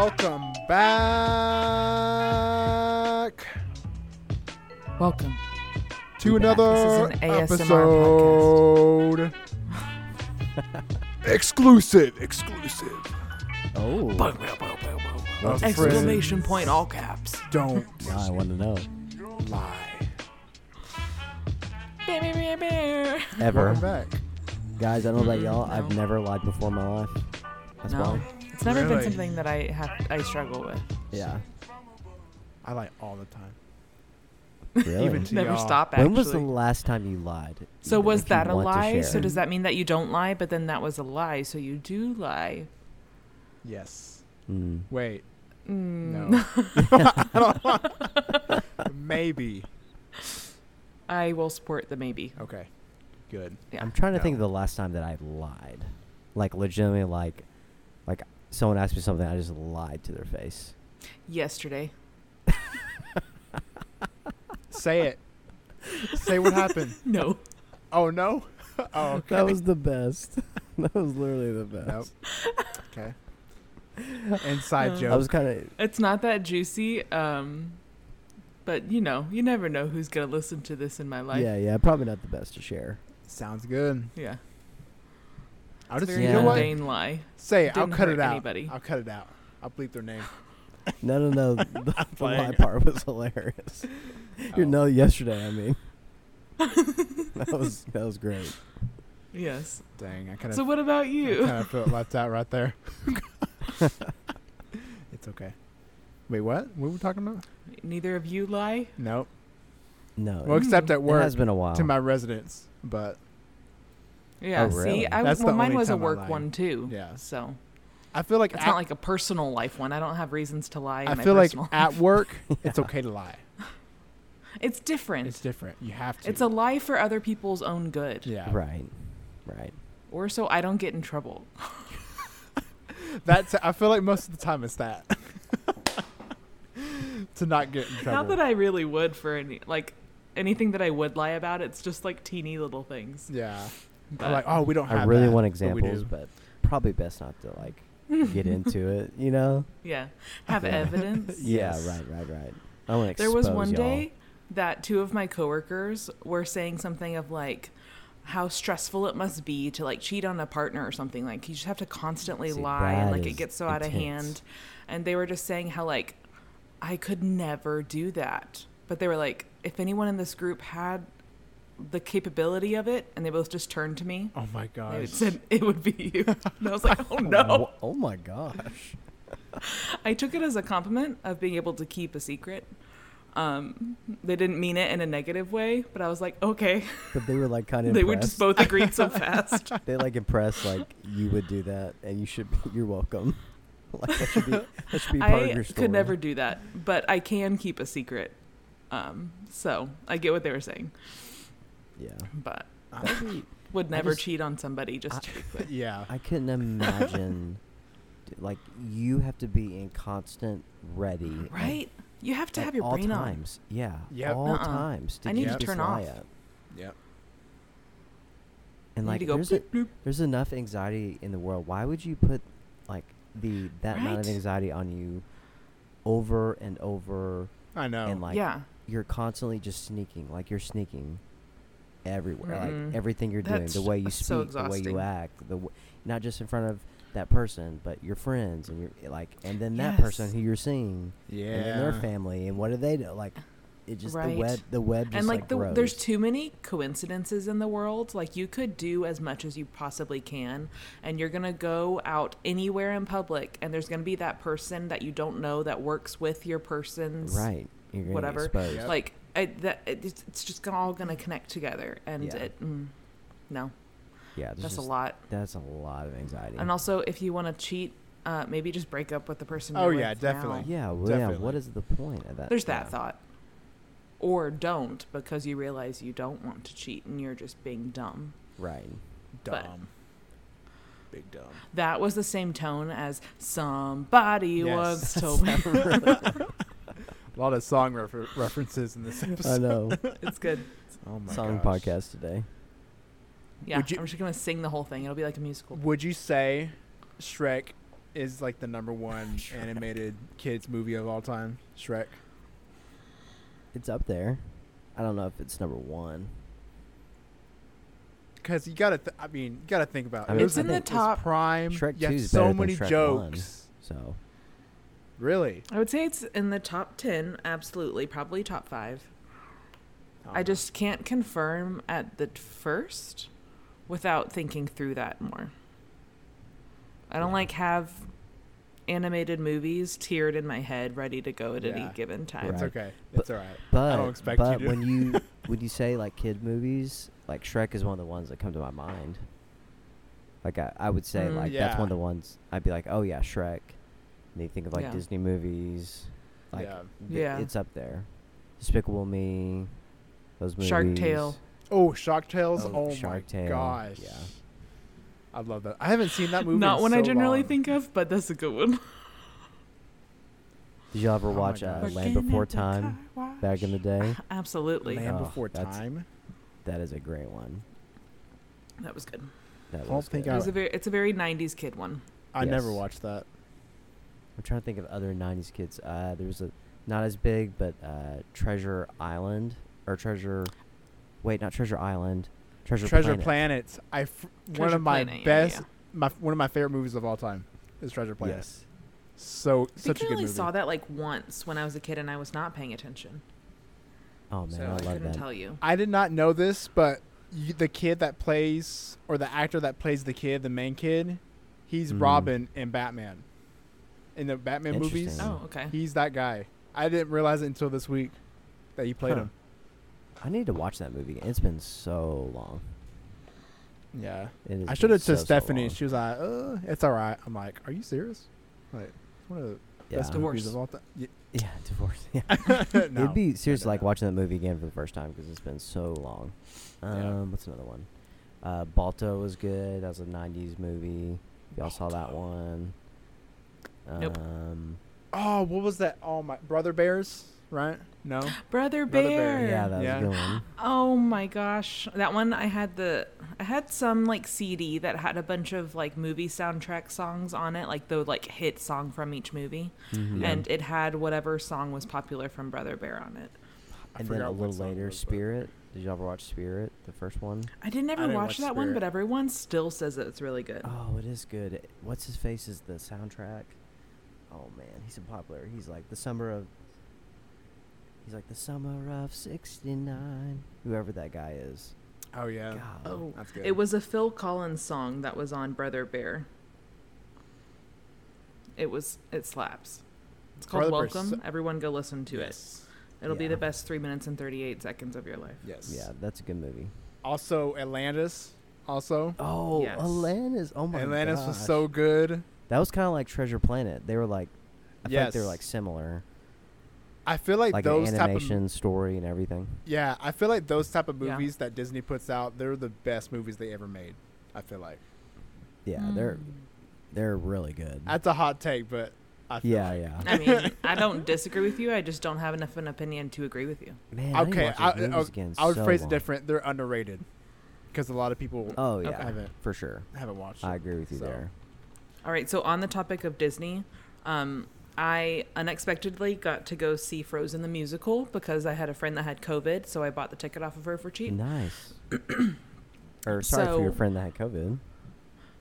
Welcome back Welcome. to Back. another an episode. exclusive, exclusive. Oh, Of Exclamation point, all caps. Don't now I want to know. lie. Ever, Welcome back. guys? I don't know about Mm, y'all. I've never lied before in my life. That's No, why. It's never Really? been something that I have I struggle with. Yeah. I lie all the time. Really? Even to Never y'all. stop. Actually. when was the last time you lied? so Even was that a lie? So does that mean that you don't lie? But then that was a lie. So you do lie. Yes. Mm. Wait. Mm. No. I don't want- Maybe. I will support the maybe. Okay. Good. Yeah. I'm trying to think of the last time that I lied, like legitimately, like, like someone asked me something, I just lied to their face. Yesterday. Say it. Say what happened. No. Oh no. Oh okay. That was the best. that was literally the best. Nope. Okay. Inside Uh, joke. I was kind of It's not that juicy. Um, but you know, you never know who's gonna listen to this in my life. yeah, yeah, probably not the best to share. Sounds good. Yeah. I'll It's just a very you know what? mundane lie. Say it. I'll Didn't cut hurt it out. anybody. I'll cut it out. I'll bleep their name. No, no, no. The, the lie playing. part was hilarious. Your Oh. no yesterday. I mean, that was that was great. Yes. Dang, I kind of So what about you? kind of felt left out right there. it's okay. Wait, what? What were we talking about? Neither of you lie. Nope. No, Well, except at it work has been a while. to my residents, but Yeah. Oh, really? See, I That's well, mine was a work one too. Yeah. So I feel like it's at, not like a personal life one. I don't have reasons to lie. In I my feel like personal at work it's okay to lie. it's different. It's It's, different. You have to. It's a lie for other people's own good, yeah. Right, right. or so I don't get in trouble. That's. I feel like most of the time it's that. to not get in trouble. Not that I really would for any like anything that I would lie about. It's just like teeny little things. yeah. But I'm like, oh, we don't have. I really that, want examples, do. but, probably best not to like get into it. You know? yeah, have Yeah. evidence. Yeah, Yes. right, right, right. I want to There was expose one y'all. day that two of my coworkers were saying something of like how stressful it must be to like cheat on a partner or something like you just have to constantly See, lie and like it gets so out of hand and they were just saying how like I could never do that but they were like if anyone in this group had the capability of it and they both just turned to me Oh my they gosh. said it would be you and I was like oh no Oh, my gosh. I took it as a compliment of being able to keep a secret. Um, they didn't mean it in a negative way, but I was like, okay. But they were like kind of they were just both agreed so fast. They like impressed like you would do that, and you should. Be, you're welcome. like that should be that should be part of I your story. could never do that, but I can keep a secret. Um, so I get what they were saying, Yeah. but ah. I would be- would never just- cheat on somebody just to be clear. yeah. I couldn't imagine. like you have to be in constant ready. at- Right? You have to have your all brain on. All times. Yeah. Yep. All Uh-uh. times. To I need to turn off. up. Yep. And like need to go there's a, bloop, bloop. there's enough anxiety in the world. Why would you put like the that amount of anxiety on you over and over I know. and like yeah, you're constantly just sneaking, like you're sneaking everywhere, Mm-mm. like mm-hmm. everything you're doing, the way you speak, so the way you act, the w- not just in front of that person, but your friends and your like, and then that person who you're seeing, yeah. and then their family, and what do they do? Like, it just Right. the web, the web just and like, the, grows. there's too many coincidences in the world like you could do as much as you possibly can and you're gonna go out anywhere in public and there's gonna be that person that you don't know that works with your person's right, you're whatever. Get exposed. Yep. like I, that it- it's, it's just gonna, all gonna connect together and Yeah. it mm, no Yeah, that's just, a lot That's a lot of anxiety. and also if you want to cheat uh, maybe just break up with the person Oh, you're yeah, with now. definitely. yeah, well, yeah. What is the point of that? there's that yeah. thought or don't because you realize you don't want to cheat and you're just being dumb Right. but- dumb. Big dumb. That was the same tone as somebody Yes. once told me. A lot of song refer- references in this episode. I know. it's good. Oh my Song gosh. podcast today. Yeah, Would you- I'm just gonna sing the whole thing. It'll be like a musical. Would you say Shrek is like the number one Shrek. animated kids movie of all time? Shrek. It's up there. I don't know if it's number one. Because you gotta, th- I mean, you gotta think about. I it. mean, It was It's in the its top- prime. Shrek you 2 is so better than many Shrek jokes. So Really? I would say it's in the top 10, absolutely, probably top 5. I Um, just can't confirm at the first without thinking through that more. I don't Yeah. like have animated movies tiered in my head ready to go at any given time. It's Right. okay. But- It's all right. but don't expect you but to. when you when you say like kid movies, like Shrek is one of the ones that come to my mind. Like I, I would say Mm. like that's one of the ones I'd be like, oh yeah, Shrek. And you think of like Yeah. Disney movies, like Yeah. th- Yeah. it's up there. Despicable Me, those movies. Shark Tale. Oh, Shark Tales. Oh, Oh, Shark my Tale, gosh. yeah. I love that. I haven't seen that movie. Not in one I generally long. think of, but that's a good one. Did you ever Oh watch uh. Land Before Time back in the day? Absolutely. Land Oh, Before Time. That is a great one. That was good. That don't was think good. I- It was a very, it's a very 90s kid one. I never watched that. I'm trying to think of other '90s kids. Uh, there was a not as big, but uh, Treasure Island or Treasure. Wait, not Treasure Island. Treasure, Treasure Planet. Planet. I f- one Treasure of my Planet, yeah, best, yeah. my one of my favorite movies of all time is Treasure Planet. Yes. So I such think a I good only movie. saw that like once when I was a kid and I was not paying attention. Oh man, so I I, love couldn't that. tell you. I did not know this, but you, the kid that plays or the actor that plays the kid, the main kid, he's Mhm. Robin in Batman. In the Batman movies, Oh, okay. he's that guy. I didn't realize it until this week that he played Huh. him. I need to watch that movie. It's been so long. Yeah. It has I been should have so, to so Stephanie. long. she was like, "Uh, it's all right." I'm like, "Are you serious?" Like, it's one of the yeah. best movies of all time. Yeah. Yeah, divorce. Yeah. no, It'd be I seriously like watching that movie again for the first time because it's been so long. Um, Yeah. what's another one? Uh, Balto was good. That was a '90s movie. Y'all saw that one? Nope. Um, Oh, what was that? Oh my, Brother Bears, right? No. Brother Brother Bear. Bear, yeah, that was Yeah. a good one. Oh my gosh, that one I had the I had some like CD that had a bunch of like movie soundtrack songs on it, like the like hit song from each movie, Mhm. and it had whatever song was popular from Brother Bear on it. I and then a little later, was, Spirit. Did you ever watch Spirit, the first one? I didn't ever didn't watch watch that one, but everyone still says that it's really good. Oh, it is good. What's his face is the soundtrack? Oh man, he's so popular. He's like the summer of. He's like the summer of '69. Whoever that guy is. Oh yeah. God. Oh, oh, That's good. it was a Phil Collins song that was on Brother Bear. It was it slaps. It's called Brother Welcome. so- Everyone go listen to yes. it. It'll be the best three minutes and thirty eight seconds of your life. Yes. Yeah, that's a good movie. Also, Atlantis. Also, Oh, Yes. Atlantis! Oh my God. Atlantis was so good. That was kind of like Treasure Planet. They were like, I feel like they were like similar, I feel like, like, those an type animation of story and everything. yeah. I feel like those type of Yeah. movies that Disney puts out, they're the best movies they ever made. I feel like Yeah, they're Mm. they're really good. that's a hot take, but I feel yeah, like, yeah. I mean, I don't disagree with you. I just don't have enough of an opinion to agree with you. Man, I need to Okay, watch I, I, movies. I would so phrase long. it different. They're underrated because a lot of people Oh Okay. yeah, haven't for sure. haven't watched. I agree with you So, there. All right, so on the topic of Disney, um, I unexpectedly got to go see Frozen the musical because I had a friend that had COVID, so I bought the ticket off of her for cheap. Nice. or sorry for your friend that had COVID.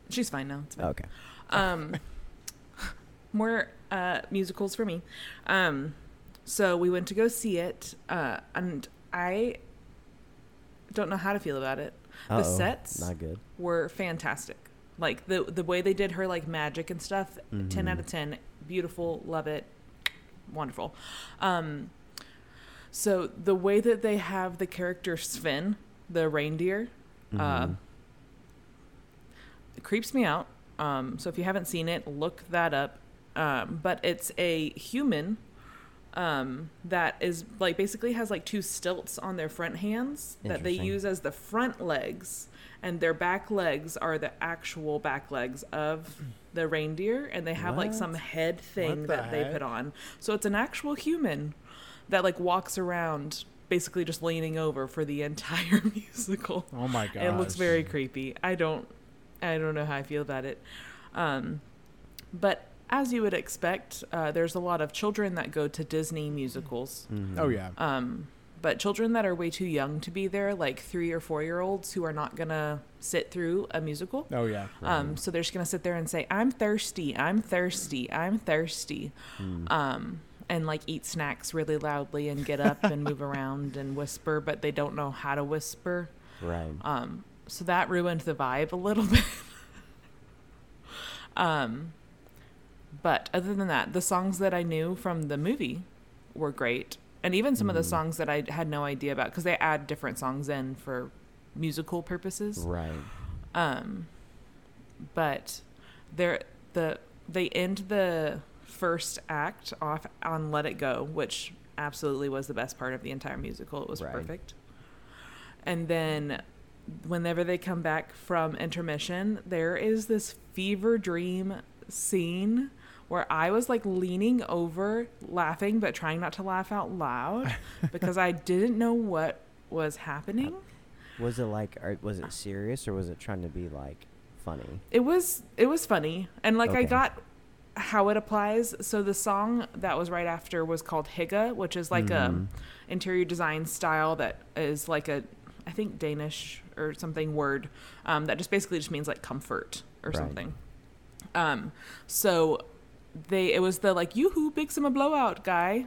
She's fine now. It's fine. Okay. Um, more uh, musicals for me. Um, so we went to go see it, uh, and I don't know how to feel about it. The Uh-oh, sets Not good. were fantastic. Like the the way they did her like magic and stuff. Ten out of ten. Beautiful. Love it. Wonderful. Um, so the way that they have the character Sven, the reindeer, uh, Mhm. it creeps me out. Um, so if you haven't seen it, look that up. Um, but it's a human um, that is like basically has like two stilts on their front hands that they use as the front legs, and their back legs are the actual back legs of the reindeer, and they have like some head thing the that they put on. So it's an actual human that like walks around basically just leaning over for the entire musical. Oh my god! It looks very creepy. I don't I don't know how I feel about it. Um But as you would expect, uh, there's a lot of children that go to Disney musicals. Mhm. Oh yeah. Um, but children that are way too young to be there, like three or four year olds who are not gonna sit through a musical. Oh yeah. Um, so they're just gonna sit there and say, "I'm thirsty, I'm thirsty, I'm thirsty," Mm. um, and like eat snacks really loudly and get up and move around and whisper, but they don't know how to whisper. right. Um, so that ruined the vibe a little bit. um, but other than that, the songs that I knew from the movie were great, and even some of the Mm. songs that I had no idea about because they add different songs in for musical purposes. right. Um, but they're the they end the first act off on "Let It Go," which absolutely was the best part of the entire musical. It was Right. perfect. And then, whenever they come back from intermission, there is this fever dream scene where I was like leaning over, laughing, but trying not to laugh out loud because I didn't know what was happening. Was it like, was it serious or was it trying to be like funny? It was it was funny, and like I got how it applies. So the song that was right after was called Hygge, which is like a Mhm. interior design style that is like a I think Danish or something word um, that just basically just means like comfort or Right. something. Um, so they it was the like yoo-hoo big summer blowout guy.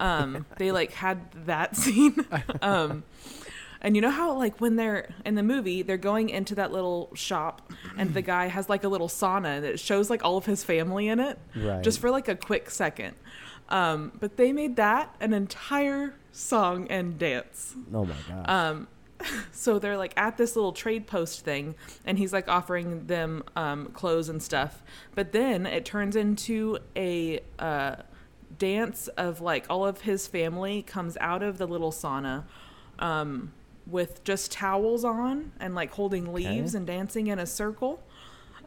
Um, they like had that scene. um, and you know how like when they're in the movie, they're going into that little shop and the guy has like a little sauna that shows like all of his family in it Right. just for like a quick second. Um, but they made that an entire song and dance. Oh my god Um, so they're like at this little trade post thing, and he's like offering them um, clothes and stuff. But then it turns into a uh, dance of like all of his family comes out of the little sauna um, with just towels on and like holding leaves Okay. and dancing in a circle.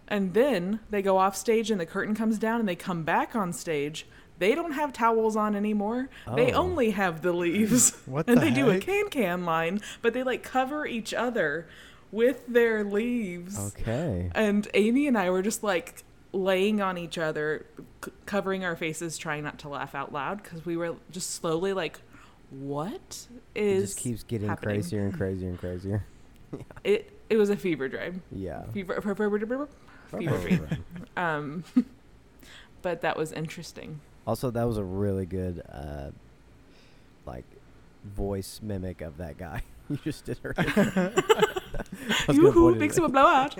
And then they go off stage and the curtain comes down and they come back on stage. They don't have towels on anymore. They Oh. only have the leaves. What and the they do a can can line, but they like cover each other with their leaves. okay. And Amy and I were just like laying on each other, c- covering our faces, trying not to laugh out loud because we were just slowly like, "What It is?" just keeps getting happening? crazier and crazier and crazier. It it was a fever dream. Yeah. Fever, fever, fever, fever dream. Um, but that was interesting. Also, that was a really good, uh, like, voice mimic of that guy you just did earlier. I was gonna Yoo-hoo, big super blowout.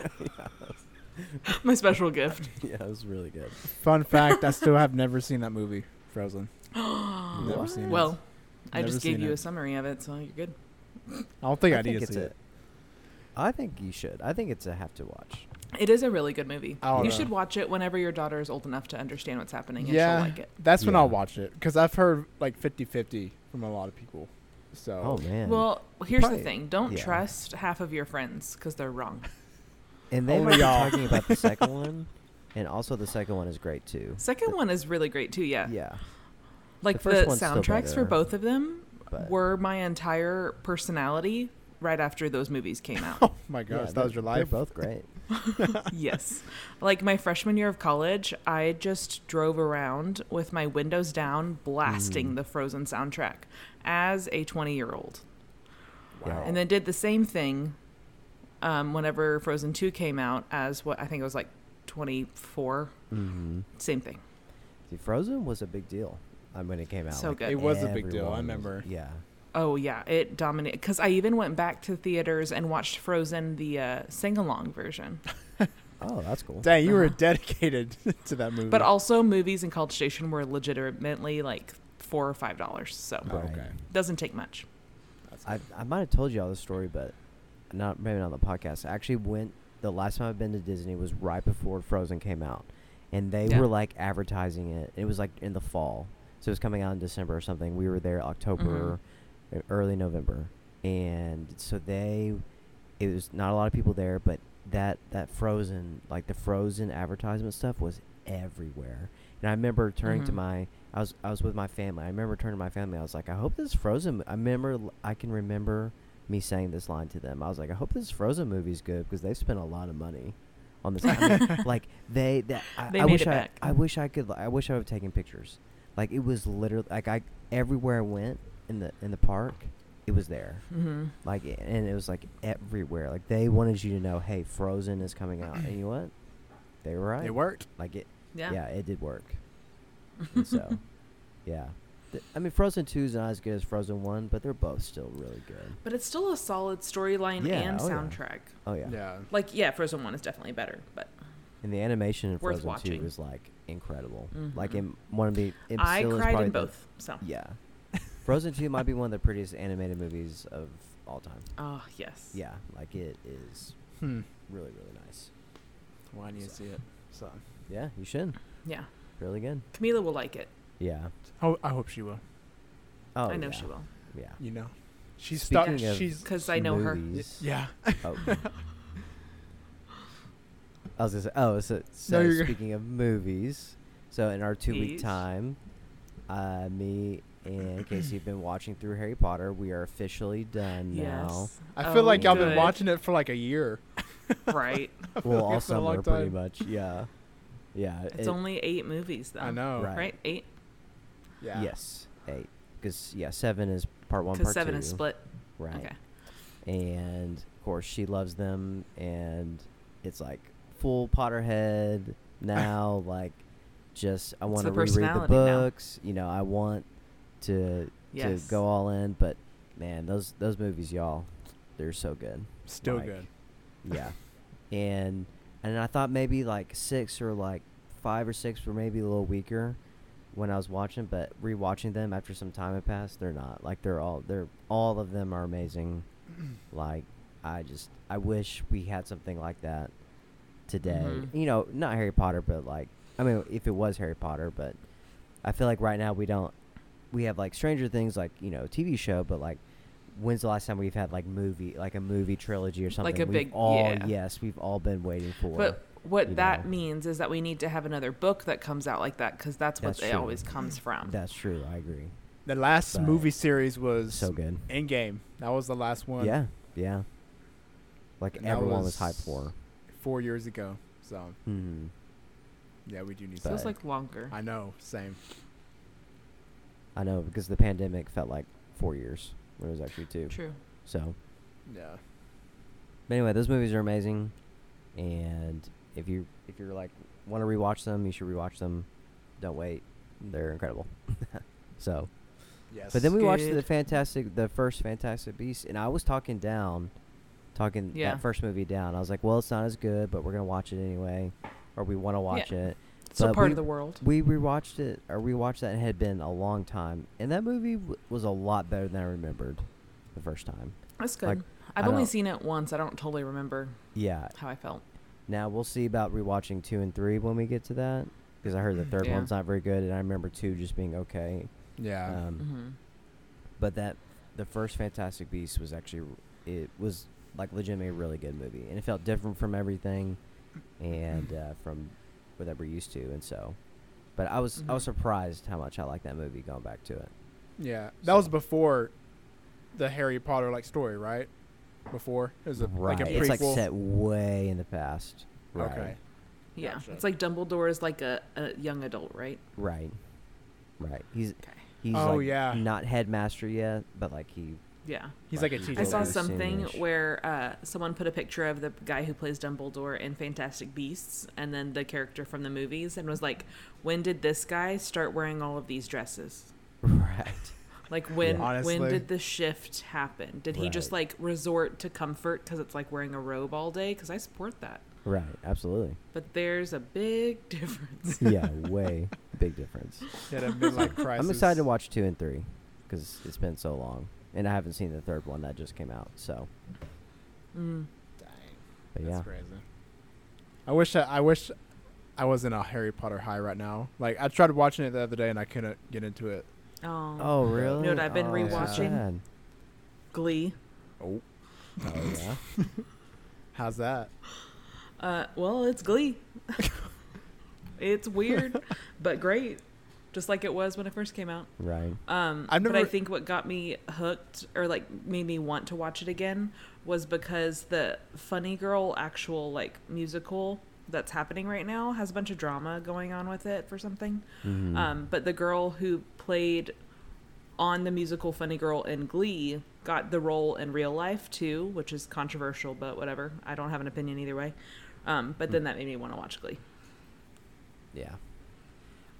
My special gift. yeah, it was really good. Fun fact: I still have never seen that movie, Frozen. never What? seen it. Well, I Never just gave you it. a summary of it, so you're good. I don't think I, I need think to it's see a- it. I think you should. I think it's a have to watch. It is a really good movie. You know. should watch it whenever your daughter is old enough to understand what's happening and Yeah, she'll like it. that's when Yeah. I'll watch it because I've heard like 50-50 from a lot of people. So Oh man. Well, here's Probably- the thing. Don't yeah. trust half of your friends because they're wrong. and then oh, Only were y'all. talking about the second one, and also the second one is great too. Second one is really great too, yeah. Yeah, Like The the, first one's still soundtracks for both of them but were my entire personality right after those movies came out. oh my yeah, gosh, that they're- was your They're life. both great. yes. Like my freshman year of college, I just drove around with my windows down, blasting Mm. the Frozen soundtrack as a 20 year old. Wow. And then did the same thing um, whenever Frozen 2 came out as what I think it was like 24. Mm-hmm. Same thing. See, Frozen was a big deal um, when it came out. So Like, good. It was a big deal, I everyone was- remember. Yeah. Oh, yeah. It dominated. Because I even went back to theaters and watched Frozen, the uh, sing along version. Oh, that's cool. Dang, you were Uh-huh. dedicated to that movie. But also, movies in College Station were legitimately like four or five dollars. So Oh, okay. doesn't take much. I I might have told you all this story, but not maybe not on the podcast. I actually went the last time I've been to Disney was right before Frozen came out, and they Yeah. were like advertising it. It was like in the fall, so it was coming out in December or something. We were there October, uh, early November, and so they, it was not a lot of people there, but that that Frozen like the Frozen advertisement stuff was everywhere. And I remember turning to Mhm. my I was I was with my family. I remember turning to my family. I was like, I hope this Frozen. I remember I can remember me saying this line to them. I was like, I hope this Frozen movie's good because they've spent a lot of money on this. I mean, like they, that, I, They I wish I, back. I wish I could. I wish I would have taken pictures. Like it was literally like I everywhere I went in the in the park, it was there. Mm-hmm. Like and it was like everywhere. Like they wanted you to know, hey, Frozen is coming out, and you know what? They were right. It worked. Like it. Yeah. Yeah, it did work. And so, yeah. Th- I mean, Frozen Two is not as good as Frozen One, but they're both still really good. But it's still a solid storyline Yeah, and oh yeah. soundtrack. Oh yeah. Yeah. Like, yeah, Frozen 1 is definitely better, but And the animation in Frozen watching. Two is like incredible. Like Mhm. in one of the. I still is cried probably in the- both. So, Yeah. Frozen Two might be one of the prettiest animated movies of all time. oh, yes. Yeah, like it is Hmm. really really nice. Well, I need to see it. So. Yeah, you should. Yeah. Really good. Camila will like it. Yeah. Oh, I hope she will. Oh, I know yeah. she will. Yeah. You know, she's stuck. Speaking of She's Because I know her. yeah. Oh. I was gonna say. Oh, so, so No, speaking of movies, so in our two-week time, uh, me and you've been watching through Harry Potter. We are officially done now. Yes. I feel Oh, like I've been watching it for like a year. Right. I feel Well, like all it's been a long summer, pretty time. much. Yeah. Yeah. It's it- only eight movies, though. I know. Right. Right? Eight? Yeah. Yes, eight. Because yeah, seven is part one, Because part seven two. is split. Right. Okay. and of course she loves them and it's like full potterhead now like just i want to reread the personality now. books you know i want to Yes. to go all in but man those those movies y'all they're so good Still Like, good. yeah and and i thought maybe like six or like five or six were maybe a little weaker when i was watching but rewatching them after some time had passed they're not like they're all they're all of them are amazing like i just i wish we had something like that today Mhm. you know not harry potter but like i mean if it was harry potter but i feel like right now we don't we have like stranger things like you know tv show but like when's the last time we've had like movie like a movie trilogy or something Like a we've big- all yeah. yes we've all been waiting for But what that know. means is that we need to have another book that comes out like that because that's what That's it true. always comes from. that's true i agree The last But- movie series was so good Endgame. That was the last one. yeah yeah like And everyone was, was hyped for Four years ago. So hmm yeah, we do need. But- Feels like longer. I know. Same. I know because the pandemic felt like four years when it was actually two True. so Yeah. But anyway, those movies are amazing, and if you if you're like want to rewatch them, you should rewatch them. Don't wait; they're incredible. so, Yes. but then we watched the Fantastic, the first Fantastic Beast, and I was talking down, talking Yeah. that first movie down. I was like, "Well, it's not as good, but we're gonna watch it anyway, or we want to watch it." Still But part we- of the world. We rewatched it, or rewatched that. It had been a long time, and that movie w- was a lot better than I remembered the first time. That's good. like, I've I only seen it once. I don't totally remember Yeah, how I felt. Now we'll see about rewatching two and three when we get to that, because I heard the third Yeah. one's not very good, and I remember two just being okay. Yeah. Um, hmm But that the first Fantastic Beast was actually it was like legitimately a really good movie, and it felt different from everything, and uh, from what we're used to, and so. But I was I was Mhm. surprised how much I liked that movie going back to it. yeah. That was before the Harry Potter like story, right? Before it was a, right, like a prequel. it's like set way in the past. Right. Okay. Yeah. Gotcha. It's like Dumbledore is like a, a young adult, right? Right. Right. He's Okay. he's Oh, like yeah. not headmaster yet, but like he Yeah. He's Like, like a teacher. I saw something soonish. where uh, someone put a picture of the guy who plays Dumbledore in Fantastic Beasts and then the character from the movies and was like, when did this guy start wearing all of these dresses? right. Like when Honestly. when did the shift happen? Did he just like resort to comfort because it's like wearing a robe all day? Because I support that, Right, absolutely. but there's a big difference. yeah, way big difference. He had a midlife crisis. I'm excited to watch two and three because it's been so long, and I haven't seen the third one that just came out. So, Mm. Dang. but That's yeah, crazy. I wish I, I wish I was in a Harry Potter high right now. Like I tried watching it the other day and I couldn't get into it. Oh, Oh, really? You know what I've been Oh, rewatching? sad. Glee. Oh, Oh yeah. how's that? Uh, well, it's Glee. it's weird, but great. Just like it was when it first came out. right. Um, I've never... but I think what got me hooked or like made me want to watch it again was because the Funny Girl actual like musical that's happening right now has a bunch of drama going on with it for something. Mhm. Um, but the girl who played on the musical Funny Girl in Glee got the role in real life too, which is controversial, but whatever. I don't have an opinion either way. Um, but then that made me want to watch Glee. Yeah.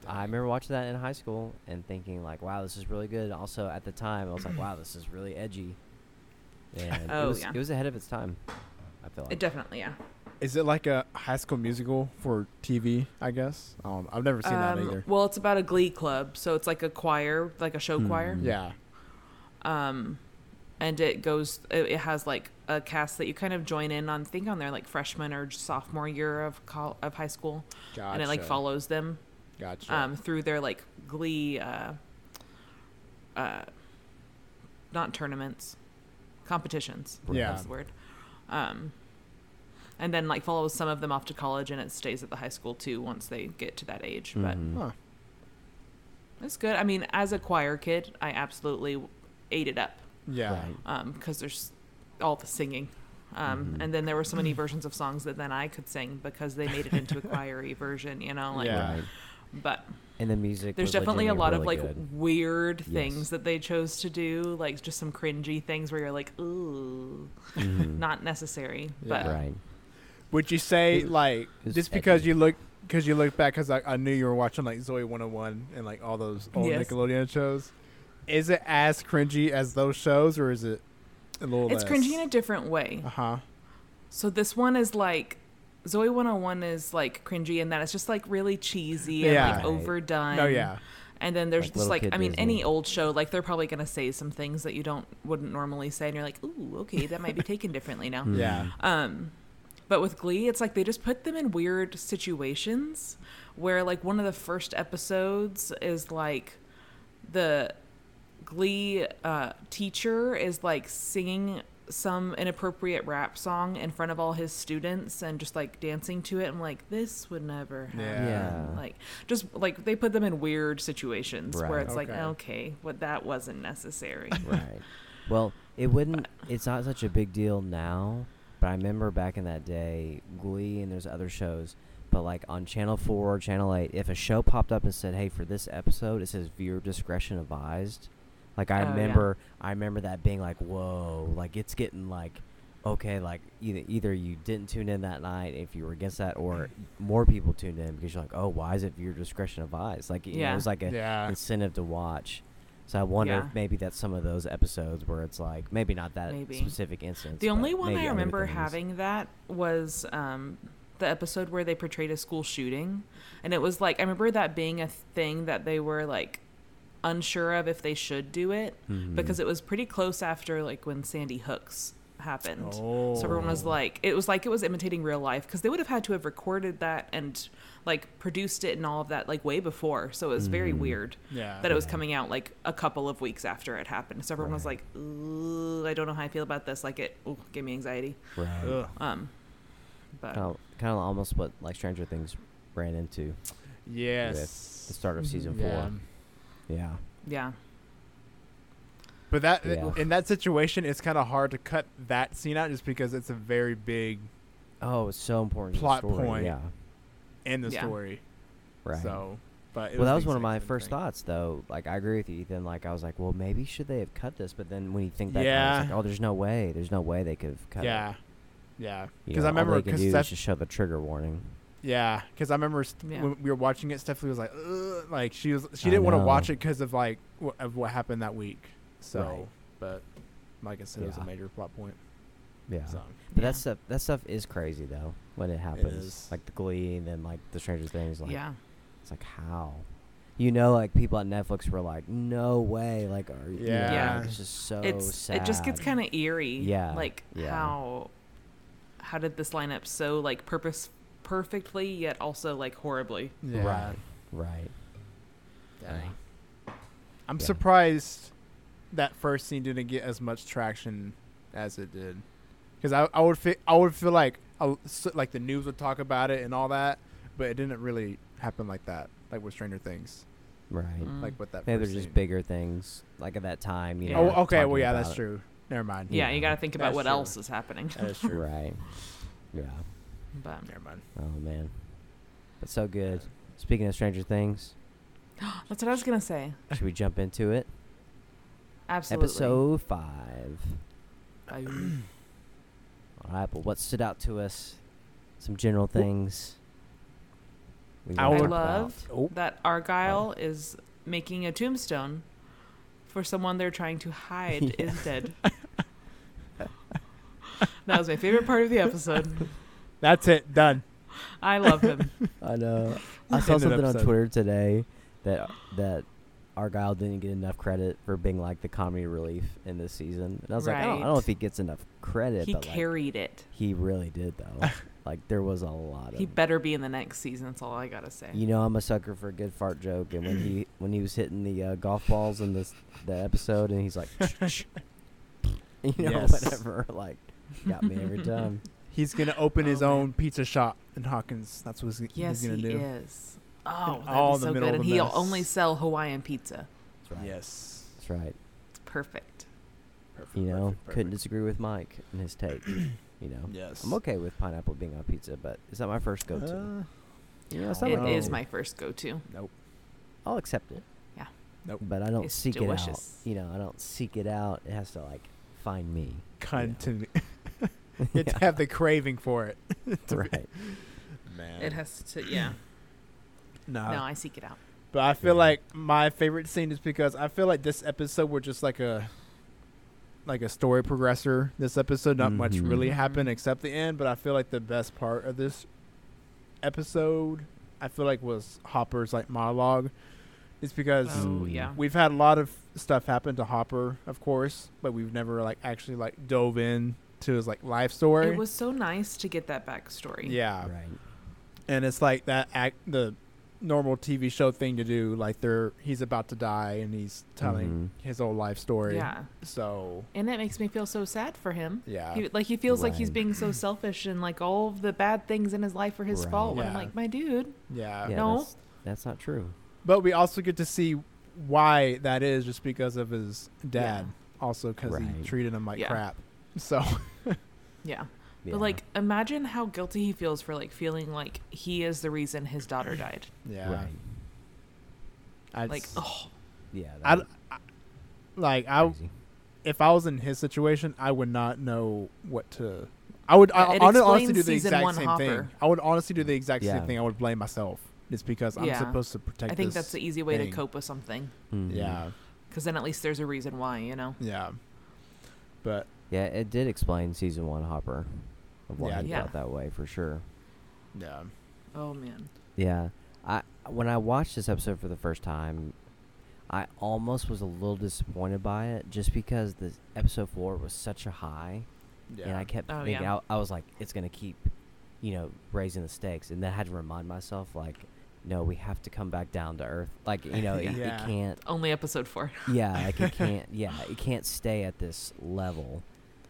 I remember watching that in high school and thinking like, "Wow, this is really good." Also, at the time, I was like, "Wow, this is really edgy." And Oh, it was yeah. it was ahead of its time. I feel like. It definitely, yeah. Is it like a high school musical for TV? I guess. um, I've never seen that Um, either. well, it's about a Glee club, so it's like a choir, like a show choir. Mhm. Yeah. um and it goes it it has like a cast that you kind of join in on think on their like freshman or sophomore year of col- of high school Gotcha. and it like follows them Gotcha. um through their like glee uh uh not tournaments competitions Yeah. that's the word um and then like follows some of them off to college and it stays at the high school too once they get to that age but Mhm. Huh. it's good i mean as a choir kid i absolutely ate it up Yeah. Right. because there's all the singing. Um, Mhm. And then there were so many versions of songs that then I could sing because they made it into a choiry version, you know. Like, Yeah. Right. But And the music. there's definitely a legitimately lot of like good. weird Yes. things that they chose to do, like just some cringy things where you're like, ooh, Mhm. not necessary. But right. Would you say It- like it was just because edgy. you look because you look back because I, I knew you were watching like Zoey 101 and like all those old Yes. Nickelodeon shows, is it as cringy as those shows or is it a little? it's cringy in a different way. Uh huh. So this one is like. Zoey 101 is like cringy in that it's just like really cheesy and Yeah. like overdone. No, yeah. And then there's Like just like I mean Disney. any old show like they're probably gonna say some things that you don't wouldn't normally say and you're like ooh okay that might be taken differently now. Yeah. Um, but with Glee it's like they just put them in weird situations where like one of the first episodes is like the Glee uh, teacher is like singing some inappropriate rap song in front of all his students and just like dancing to it. I'm like, this would never happen. Yeah. Yeah. Like, just like they put them in weird situations where Right. it's like, Okay. okay, what that wasn't necessary. Right. Well, it wouldn't. It's not such a big deal now, but I remember back in that day, Glee and there's other shows. But like on Channel Four, or Channel Eight, if a show popped up and said, "Hey, for this episode, it says viewer discretion advised," like I Oh, yeah. remember, I remember that being like, "Whoa!" Like it's getting like, okay, like either either you didn't tune in that night if you were against that, or more people tuned in because you're like, "Oh, why is it your discretion advised?" Like you know, it was like a Yeah. incentive to watch. So I wonder Yeah. if maybe that's some of those episodes where it's like maybe not that Maybe. specific instance. The only one I remember having that was um, the episode where they portrayed a school shooting, and it was like I remember that being a thing that they were like unsure of if they should do it Mhm. because it was pretty close after like when Sandy Hooks happened. Oh. So everyone was like, it was like it was imitating real life because they would have had to have recorded that and like produced it and all of that like way before. So it was very Mhm. weird Yeah. that it was coming out like a couple of weeks after it happened. So everyone was like, I don't know how I feel about this. Like it ooh, gave me anxiety. right. Ugh. Um, but Kind of, kind of almost what like Stranger Things ran into Yes. the start of season Yeah. four. Yeah. yeah, But that Yeah. in that situation, it's kind of hard to cut that scene out just because it's a very big Oh, it's so important. Plot story, point. Yeah. in the Yeah. story. Right. So, but it well, that was one of my first thing. thoughts, though. Like, I agree with you, Ethan. Like, I was like, well, maybe should they have cut this? But then when you think back, on it, Yeah. it's like, oh, there's no way. There's no way they could have cut Yeah. it. Yeah. You Because I remember all they can because do is Steph, just show the trigger warning. Yeah, because I remember st- Yeah. when we were watching it, Stephanie was like, Ugh, like she was, she didn't want to watch it because of like wh- of what happened that week. So, Right. but like I said, it was a major plot point. Yeah. So, But Yeah. that stuff that stuff is crazy though when it happens. is. Like the Glee and then like the Stranger Things. Like, yeah, It's like how, you know, like people at Netflix were like, no way, like, are you? Yeah. Yeah. It's just so it's sad. it just gets kind of eerie. Yeah, like yeah. how how did this line up so like purpose perfectly yet also like horribly? yeah. right, right. Dang. I'm Yeah. surprised that first scene didn't get as much traction as it did. Because I, I would feel I would feel like a, s- like the news would talk about it and all that, but it didn't really happen like that, like with Stranger Things, Right. Mm. like with that. Maybe first there's just bigger things like at that time. You Yeah. know, Oh, okay. Well, yeah, that's it. true. Never mind. Yeah, Yeah. you got to think about That's what true. else is happening. That is true. Right. Yeah. But Never mind. Oh man, but so good. Speaking of Stranger Things, that's what I was gonna say. should we jump into it? Absolutely. Episode five. All right, but what stood out to us? Some general things. I wanna would- talk I about. love Oh. that Argyle oh. is making a tombstone for someone they're trying to hide is dead. that was my favorite part of the episode. That's it. Done. I love him. I know. I saw End of something on episode. Twitter today that that Argyle didn't get enough credit for being like the comedy relief in this season, and I was like, I don't, I don't know if he gets enough credit, he but like, carried it. he really did though. like there was a lot of. He better be in the next season. That's all I gotta say. you know, I'm a sucker for a good fart joke, and when he when he was hitting the uh, golf balls in this the episode, and he's like, you know, Yes. whatever, like got me every time. He's gonna open his Oh, man. own pizza shop in Hawkins. That's what he's, yes, he's gonna he do. is. Oh, that'd all be the so middle good. And he'll mess. only sell Hawaiian pizza. That's right. Yes. That's right. It's perfect. Perfect, You know, perfect, couldn't disagree with Mike and his take. you know, Yes. I'm okay with pineapple being on pizza, but is that my first go-to? Uh, you know, it's not It don't like is my first go-to. nope. I'll accept it. Yeah. Nope. But I don't It's seek it delicious. out. You know, I don't seek it out. It has to like find me. Continue. You have to have the craving for it. to be- right. Man. It has to. Yeah. no. no, I seek it out. But I feel Yeah. like my favorite scene is because I feel like this episode was just like a like a story progressor. This episode, not much Mhm. really happened except the end. But I feel like the best part of this episode, I feel like, was Hopper's like monologue. It's because Oh yeah. we've had a lot of stuff happen to Hopper, of course, but we've never like actually like dove in to his like life story. It was so nice to get that backstory. yeah, Right. and it's like that act the normal TV show thing to do. Like they're he's about to die and he's telling mm-hmm. his old life story. Yeah. So And that makes me feel so sad for him. yeah, He, like he feels like he's being so selfish and like all of the bad things in his life are his Right. fault. And I'm like, my dude. yeah. Yeah, No. that's, that's not true. But we also get to see why that is, just because of his dad. Also, because Right. he treated him like Yeah. crap. So Yeah. Yeah. But like, imagine how guilty he feels for like feeling like he is the reason his daughter died. yeah, Right. I'd Like, s- oh, Yeah. I, I- like I crazy. if I was in his situation, I would not know what to. I would I, It I would honestly explains do the season exact one same Hopper. thing. I would honestly do the exact Yeah. same thing. I would blame myself. It's because I'm Yeah. supposed to protect. I think this that's the easy way thing. to cope with something. Mhm. Yeah, Because then at least there's a reason why, you know? yeah. But Yeah, it did explain season one Hopper of why Yeah. he Yeah. felt that way for sure. yeah, Oh, man. Yeah, I when I watched this episode for the first time, I almost was a little disappointed by it, just because the episode four was such a high, yeah. and I kept Oh, thinking yeah. I, I was like, it's gonna keep, you know, raising the stakes, and then I had to remind myself like, no, we have to come back down to earth. Like you know, it, Yeah. it can't. Only episode four. Yeah, like it can't. Yeah, it can't stay at this level,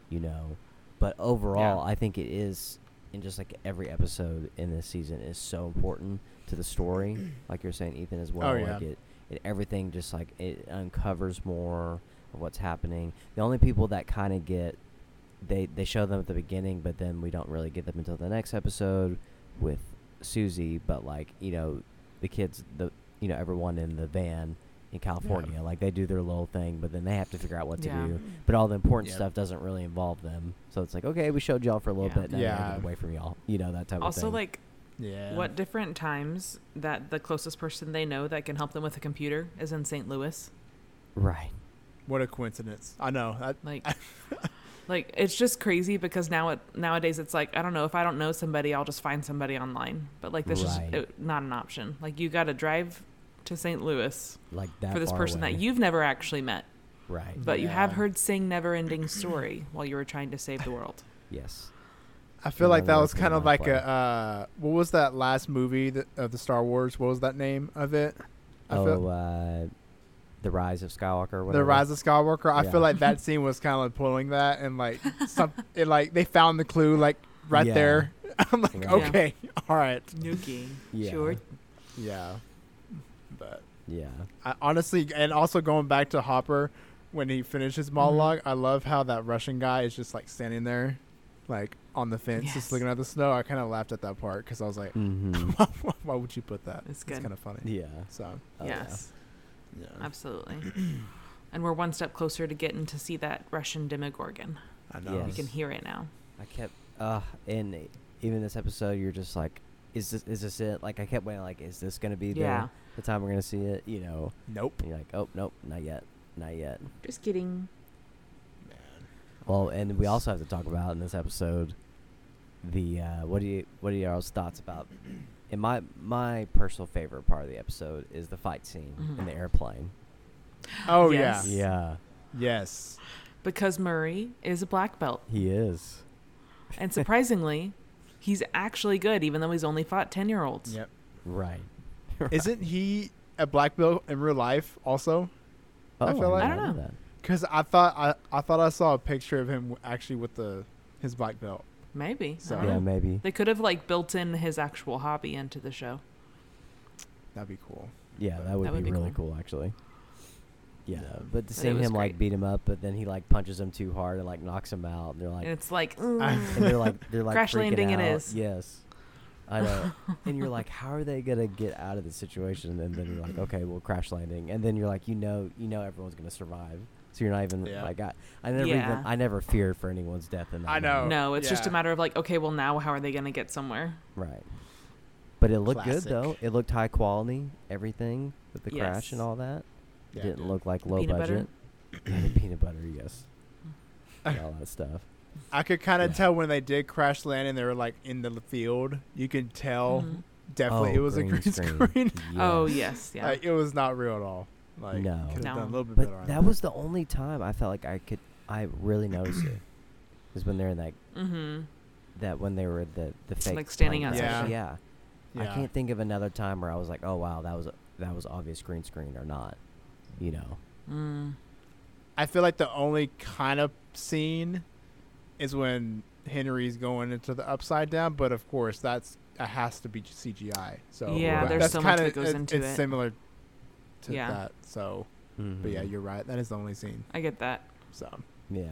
you know. But overall, Yeah. I think it is, and just like every episode in this season is so important to the story. Like you're saying, Ethan, as well. Oh, yeah. Like it, it, everything just like it uncovers more of what's happening. The only people that kind of get, they they show them at the beginning, but then we don't really get them until the next episode with Suzie. But like you know, the kids, the you know everyone in the van in California. Like they do their little thing, but then they have to figure out what to Yeah. do. But all the important Yep. stuff doesn't really involve them. So it's like, okay, we showed y'all for a little Yeah. bit. Now Yeah. away from y'all. You know that type of thing. Also, like, yeah. what different times that the closest person they know that can help them with a computer is in St. Louis? right? What a coincidence. I know. I, Like, like it's just crazy because now it nowadays it's like I don't know if I don't know somebody I'll just find somebody online. But like this Right. is not an option. Like you got to drive to St. Louis Like that for this person away. that you've never actually met, right. but you have heard sing "Never-Ending Story" while you were trying to save the world. yes. I feel Yeah, like that was kind of like play. a uh, what was that last movie that, of the Star Wars? What was that name of it? I oh, feel, uh, the rise of Skywalker. Or the. Rise of Skywalker. I Yeah. feel like that scene was kind of like pulling that, and like some, it like they found the clue like right Yeah. there. I'm like, Yeah. okay, all right, Nuki, Yeah. sure. yeah, but Yeah. I, honestly, and also going back to Hopper when he finished his monolog I love how that Russian guy is just like standing there, like on the fence, Yes. just looking at the snow. I kind of laughed at that part because I was like, Mm-hmm. why, why would you put that? It's good. kind of funny. yeah. So Oh, yeah. yes, yeah, absolutely. and we're one step closer to getting to see that Russian Demogorgon. I know. We can hear it now. I kept uh and even this episode you're just like is this is this it? Like I kept waiting like is this gonna be the Yeah. The time we're gonna see it, you know. Nope. And you're like, Oh nope, not yet. Not yet. Just kidding. Man. Well and we also have to talk about in this episode the uh what do you what are y'all's thoughts about in my my personal favorite part of the episode is the fight scene in the Mhm. airplane. Oh Yes. yeah. Yeah. Yes. Because Murray is a black belt. He is. And surprisingly, he's actually good, even though he's only fought 10 year olds. Yep. Right. Isn't he a black belt in real life also? Oh, I feel like- I don't know. that. Because I thought I, I thought I saw a picture of him actually with the his black belt. Maybe. So- Yeah, maybe. They could have like built in his actual hobby into the show. That'd be cool. Yeah, that would, That would be, be really cool, actually. Yeah, Yeah. but to see it was him like beat him up, but then he like punches him too hard and like knocks him out, and they're like, and it's like, mm. and they're like, they're like Crash freaking landing it out. is. Yes, I know. and you're like, how are they gonna get out of the situation? And then you're like, okay, well, crash landing, and then you're like, you know, you know, everyone's gonna survive. So you're not even Yeah. like, I, I never Yeah. even, I never feared for anyone's death in that. I know. moment. no, it's just a matter of like, okay, well, now how are they going to get somewhere? Right. But it looked Classic. good though. It looked high quality, everything with the crash and all that. Yeah, it didn't dude. look like low peanut budget. Yeah, the peanut butter, yes. Yeah, all that stuff. I could kind of Yeah. tell when they did crash land and they were like in the field. You could tell Mhm. definitely Oh, it was green a green screen. screen. Oh, Yes. yes. Yeah. Like, it was not real at all. Like No. could have No. done a little bit But better. that was the only time I felt like I could, I really noticed it. Was when they're in that, mm-hmm. that when they were the the fake Like standing plane outside. Yeah. Yeah. Yeah. I can't think of another time where I was like, oh wow, that was a, that was obvious green screen or not. You know. Mm. I feel like the only kind of scene is when Henry's going into the upside down, but of course that's that has to be CGI. So Yeah, there's that's so kinda- that goes into it's it. similar to Yeah. that. So, but yeah, Mhm. you're right. That is the only scene. I get that. So Yeah.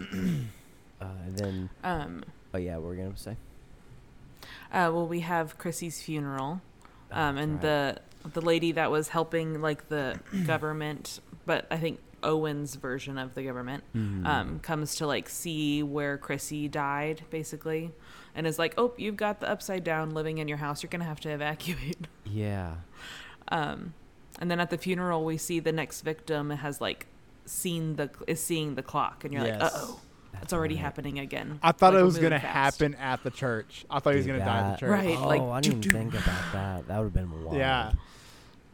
uh, and then, Um, oh yeah, what were we gonna say? uh, well, we have Chrissy's funeral. Um, That's and right. the the lady that was helping like the government, but I think Owen's version of the government Mhm. um, comes to like see where Chrissy died, basically, and is like, "Oh, you've got the upside down living in your house. You're gonna have to evacuate." yeah. Um, and then at the funeral, we see the next victim has like seen the is seeing the clock, and you're like, "Uh oh, That's it's already right. happening again." I thought Like, it was gonna fast. happen at the church. I thought he was gonna die at the church. Right, Oh, like, I didn't even doo-doo. think about that. That would have been wild. Yeah.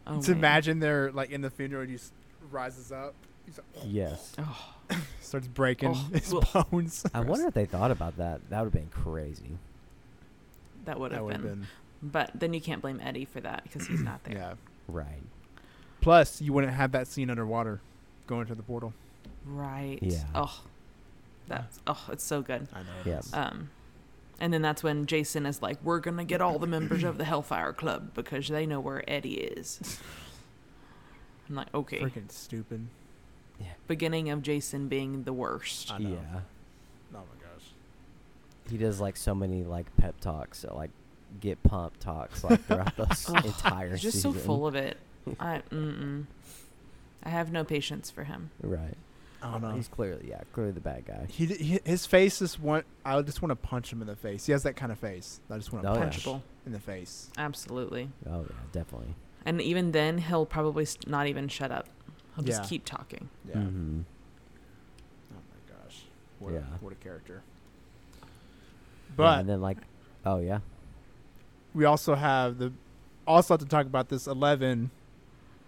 Oh, to man. imagine they're like in the funeral, he just rises up, he's like, Yes. Oh, starts breaking Oh, his ugh. bones. I wonder if they thought about that. That would have been crazy. that would have been. been But then you can't blame Eddie for that because he's not there. yeah. Right. Plus, you wouldn't have that scene underwater, going to the portal. Right. Yeah. Oh, that's oh, it's so good. I know. Yeah. Um, and then that's when Jason is like, "We're gonna get all the members of the Hellfire Club because they know where Eddie is." I'm like, okay. Freaking stupid. Beginning of Jason being the worst. I know. Yeah. Oh my gosh. He does like so many like pep talks, uh, like get pumped talks, like throughout the s- Ugh, entire He's just season. so full of it. I mm-mm. I have no patience for him. Right. I don't know. He's clearly, yeah, clearly the bad guy. He, he his face is one. I just want to punch him in the face. He has that kind of face. I just want to Oh, yeah. punch Punchable. in the face. Absolutely. Oh yeah, definitely. And even then, he'll probably st- not even shut up. He'll just Yeah. keep talking. Yeah. Mm-hmm. Oh my gosh. What Yeah. a, what a character. Yeah, But and then like, oh yeah, we also have the also have to talk about this eleven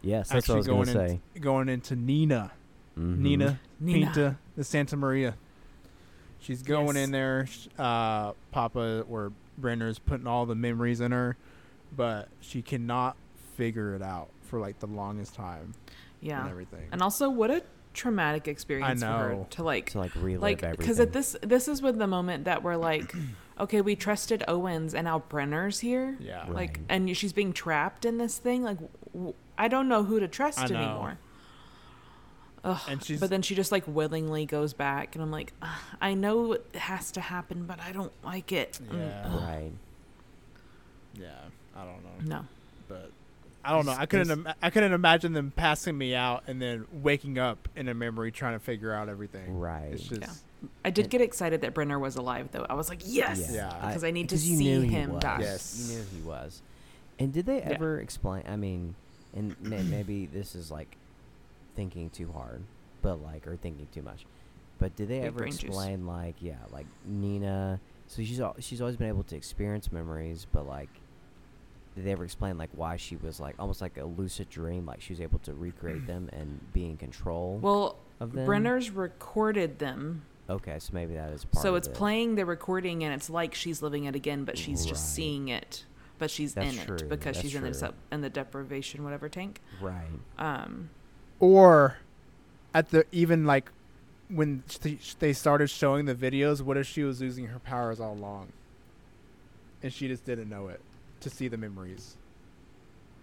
yes, that's what I actually was going gonna in, say. going into Nina. Mhm. Nina Nina. Pinta the Santa Maria. She's going Yes. in there. sh- Uh, Papa or Brenner's putting all the memories in her, but she cannot figure it out for like the longest time Yeah. and everything. And also, what a traumatic experience for her to like, to like relive like, everything. because at this, this is with the moment that we're like, okay, we trusted Owens, and now Brenner's here. yeah, Right. Like, and she's being trapped in this thing. Like, w- I don't know who to trust I know. anymore. Ugh, And she's- but then she just like willingly goes back, and I'm like, I know it has to happen, but I don't like it. Mm, Yeah. Right. Yeah, I don't know, No. But I don't know. I couldn't. Im- I couldn't imagine them passing me out and then waking up in a memory trying to figure out everything. Right. It's just. Yeah. I did get excited that Brenner was alive, though. I was like, yes, Yeah. because I, need to you see knew him die. Yes. You knew he was. And did they Yeah. ever explain? I mean, and may, maybe this is like thinking too hard, but like or thinking too much. But did they Big ever brain juice. explain like yeah, like Nina? So she's al- she's always been able to experience memories, but like. Did they ever explain like why she was like almost like a lucid dream, like she was able to recreate them and be in control Well, of them? Brenner's recorded them, Okay, so maybe that is part so of it's it. playing the recording, and it's like she's living it again, but she's Right. just seeing it, but she's That's in true, it because that's she's in the true. in the deprivation whatever tank. Right. Um, Or, at the even like, when sh- they started showing the videos, what if she was using her powers all along, and she just didn't know it to see the memories?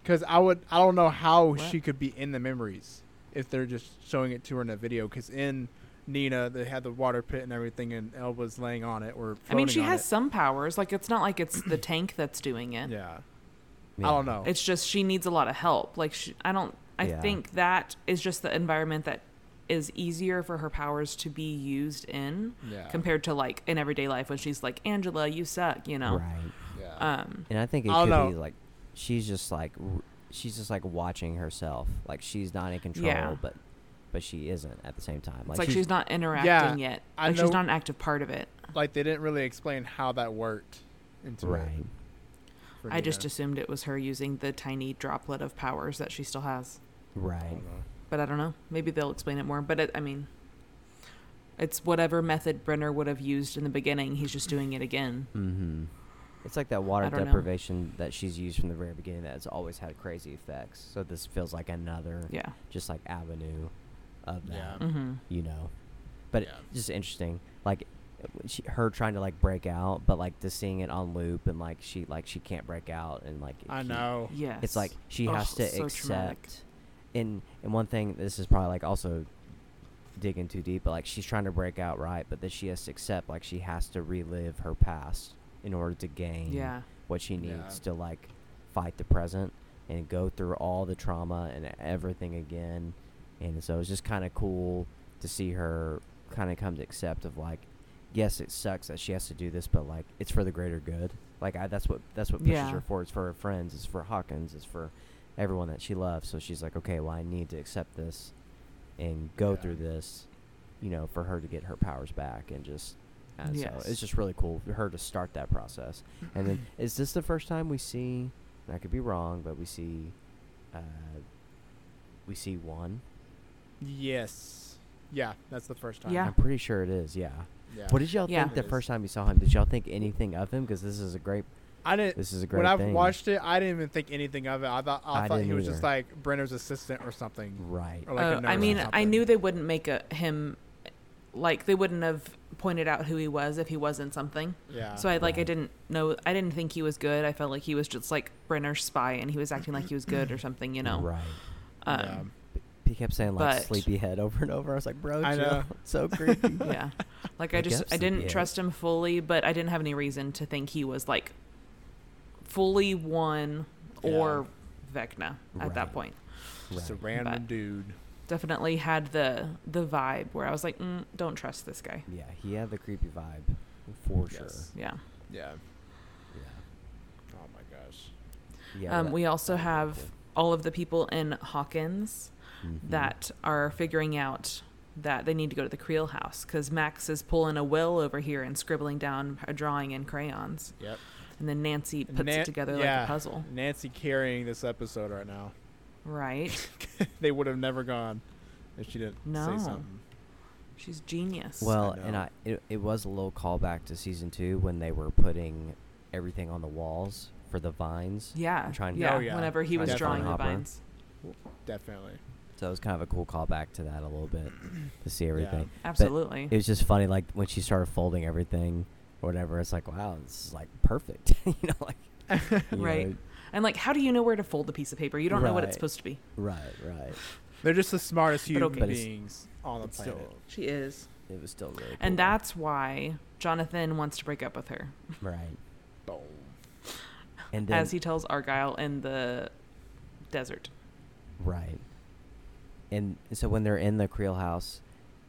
Because I would, I don't know how What? she could be in the memories if they're just showing it to her in a video. Because in Nina, they had the water pit and everything, and Elba's laying on it or. I mean, floating she has it. some powers. Like it's not like it's the tank that's doing it. Yeah. Yeah. I don't know. It's just she needs a lot of help. Like she, I don't. I Yeah. think that is just the environment that is easier for her powers to be used in yeah. compared to like in everyday life when she's like Angela, you suck. You know. Right. Yeah. Um. And I think it I could don't be like she's just like she's just like watching herself. Like she's not in control, Yeah. but but she isn't at the same time. It's like she's, not interacting Yeah, yet. I Like know- she's not an active part of it. like they didn't really explain how that worked into right. it. for I just assumed it was her using the tiny droplet of powers that she still has. Right. don't. But I don't know. Maybe they'll explain it more. But it, I mean, it's whatever method Brenner would have used in the beginning. He's just doing it again. Mm-hmm. It's like that water I don't know. deprivation that she's used from the very beginning that has always had crazy effects. So this feels like another Yeah. just like avenue of that. Yeah. Mm-hmm. You know. But Yeah. just interesting. Like she, her trying to like break out, but like just seeing it on loop and like she like she can't break out and like I he- know. yeah, It's like she Ugh, has to so accept. traumatic. And and one thing, this is probably like also digging too deep, but like she's trying to break out right, but then she has to accept like she has to relive her past in order to gain Yeah. what she Yeah. needs to like fight the present and go through all the trauma and everything again. And so it's just kind of cool to see her kind of come to accept of like, yes, it sucks that she has to do this, but like it's for the greater good. Like I, that's what that's what pushes Yeah. her forward. It's for her friends. It's for Hawkins. It's for everyone that she loves. So she's like, okay, well, I need to accept this and go Yeah. through this, you know, for her to get her powers back and just. And so it's just really cool for her to start that process. And then, is this the first time we see? and I could be wrong, but we see, uh, we see one. Yes. Yeah, that's the first time. Yeah. I'm pretty sure it is. Yeah. Yeah. What did y'all Yeah. think the It is. first time you saw him? Did y'all think anything of him? Because this is a great. I didn't. This is a great when I thing. watched it, I didn't even think anything of it. I thought I, I thought he didn't was just like Brenner's assistant or something. Right. Or like a Uh, I nurse or mean, I knew they wouldn't make a him like they wouldn't have pointed out who he was if he wasn't something. Yeah. So I like I didn't know I didn't think he was good. I felt like he was just like Brenner's spy and he was acting like he was good or something, you know. Right. Um, yeah. He kept saying like But- sleepyhead over and over. I was like, bro, I know. So creepy. yeah. Like I just I didn't sleepyhead. trust him fully, but I didn't have any reason to think he was like fully one or Vecna at Right. that point. Just a random But- dude. Definitely had the the vibe where I was like, mm, don't trust this guy. Yeah, he had the creepy vibe for sure. Yeah. Yeah. Yeah. Oh my gosh. Yeah. um, we also have cool. all of the people in Hawkins Mhm. that are figuring out that they need to go to the Creel house because Max is pulling a Will over here and scribbling down a drawing in crayons, Yep. and then Nancy puts Nan- it together yeah, like a puzzle. Nancy carrying this episode right now. Right? they would have never gone if she didn't No. say something. She's genius. Well, I and. I it, it was a little callback to season two when they were putting everything on the walls for the vines. yeah, trying to- yeah. Oh, yeah. Whenever he was to drawing the vines, Definitely. So it was kind of a cool callback to that a little bit to see everything. absolutely. It was just funny, like when she started folding everything or whatever. It's like, wow, this is like perfect. you know, like you Right. know, and like, how do you know where to fold the piece of paper? You don't know what it's supposed to be. right, right. They're just the smartest But human okay. Beings on the It's planet. still, She is. it was still really. And that's why Jonathan wants to break up with her, right. Boom. And then as he tells Argyle in the desert. Right. And so when they're in the Creel house,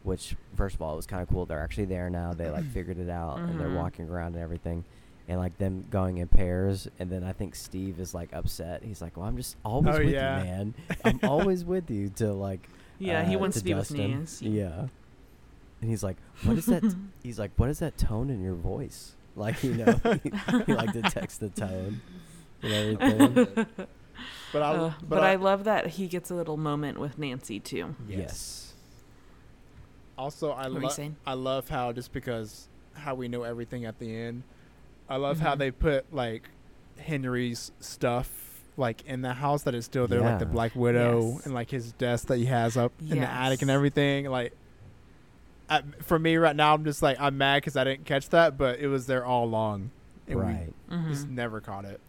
which first of all it was kind of cool, they're actually there now. They like figured it out and they're Mhm. walking around and everything, and like them going in pairs. And then I think Steve is like upset. He's like, "Well, I'm just always Oh, with yeah. you, man. I'm always with you." To like, Yeah, he uh, wants to, be Dustin. with Nancy. Yeah. And he's like, "What is that?" he's like, "What is that tone in your voice?" Like you know, he, he like detects the tone and everything. But I, Uh, but I, love that he gets a little moment with Nancy too. yes. Also, I What were you love? I love how just because how we know everything at the end, I love how Mhm. they put like Henry's stuff like in the house that is still there, like the Black Widow Yes. and like his desk that he has up in the attic and everything. Like, I, for me right now, I'm just like I'm mad because I didn't catch that, but it was there all along, and Right. we just Mhm. never caught it.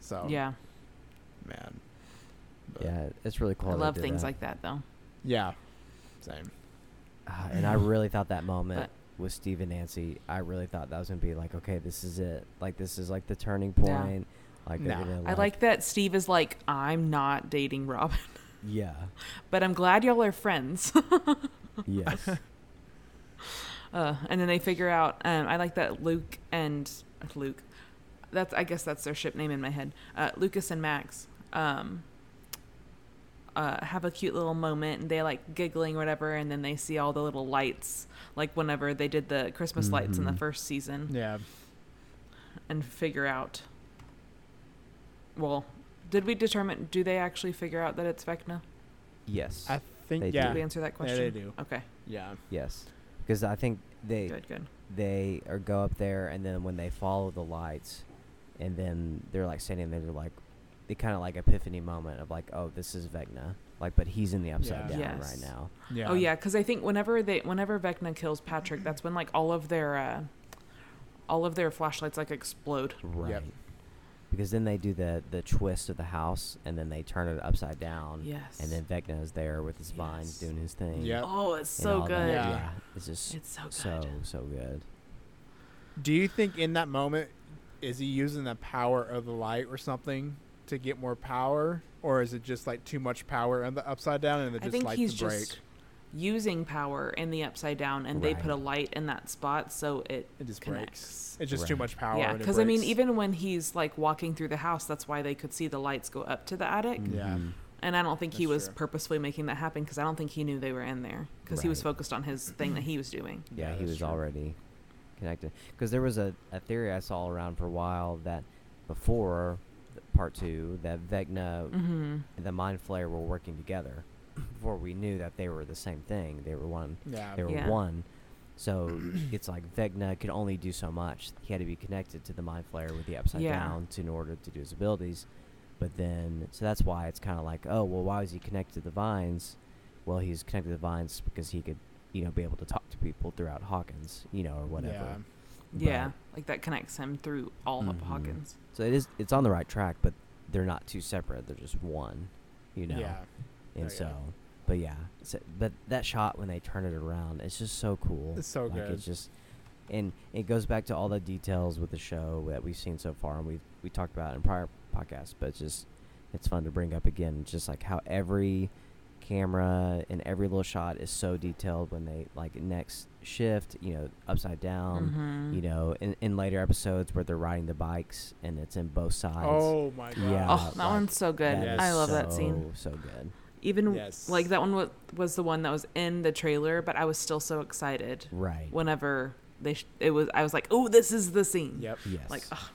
So Yeah, man, But, Yeah, it's really cool. I love things that. like that though. yeah, same. Ah, and I really thought that moment But- with Steve and Nancy, I really thought that was gonna be like, okay, this is it. Like this is like the turning Yeah. point. Like they're Nah. gonna. I like that Steve is like, I'm not dating Robin, Yeah. but I'm glad y'all are friends. Yes. Uh, and then they figure out. Um, I like that Luke and Luke. That's I guess that's their ship name in my head. Uh, Lucas and Max um, uh, have a cute little moment, and they like giggling or whatever, and then they see all the little lights, like whenever they did the Christmas lights in the Mhm. first season, Yeah, and figure out. Well, did we determine? Do they actually figure out that it's Vecna? yes. I think They do. yeah, Did we answer that yeah, question? they do. Okay, Yeah, yes. Because I think they good, good. they or go up there, and then when they follow the lights, and then they're like standing there, they're like, they kind of like epiphany moment of like, oh, this is Vecna. Like, but he's in the upside Yeah. down Yes. right now. yeah. Oh yeah, because I think whenever they, whenever Vecna kills Patrick, that's when like all of their, uh, all of their flashlights like explode. Right. Because then they do the the twist of the house, and then they turn it upside down. Yes. And then Vecna is there with his vines Yes. doing his thing. Yep. Oh, it's so good. Yeah. Yeah. It's just It's so good. so so good. Do you think in that moment is he using the power of the light or something to get more power, or is it just like too much power in the upside down and it I just think lights he's the break? just using power in the upside down, and they put a light in that spot so it It just connects. breaks. It's just too much power. yeah, because I mean, even when he's like walking through the house, that's why they could see the lights go up to the attic. Yeah. Mhm. And I don't think he was true. purposefully making that happen because I don't think he knew they were in there because he was focused on his thing that he was doing. Yeah, Yeah, he was true. already connected. Because there was a, a theory I saw around for a while that before th- part two, that Vecna Mm-hmm. and the Mind Flayer were working together. Before we knew that they were the same thing, they were one. yeah, They were Yeah. one. So it's like Vecna could only do so much. He had to be connected to the Mind Flayer with the Upside Yeah. Down to, in order to do his abilities. But then, so that's why it's kind of like, oh, well, why was he connected to the vines? Well, he's connected to the vines because he could, you know, be able to talk to people throughout Hawkins, you know, or whatever. Yeah. Yeah, like that connects him through all of Mhm. Hawkins. So it is, it's on the right track, but they're not two separate. They're just one, you know. Yeah. And yeah. so, but yeah, so, but that shot when they turn it around, it's just so cool. It's so like good. It's just, and it goes back to all the details with the show that we've seen so far, and we we talked about in prior podcasts. But it's just, it's fun to bring up again. Just like how every camera and every little shot is so detailed when they like next shift, you know, upside down. Mhm. You know, in, in later episodes where they're riding the bikes and it's in both sides. Oh my god. Yeah. Oh, that like, one's so good. Yes. I is love that scene. So so good. Even Yes. like that one was, was the one that was in the trailer, but I was still so excited Right. whenever they sh- it was. I was like, oh, this is the scene. Yep. Yes. Like, oh,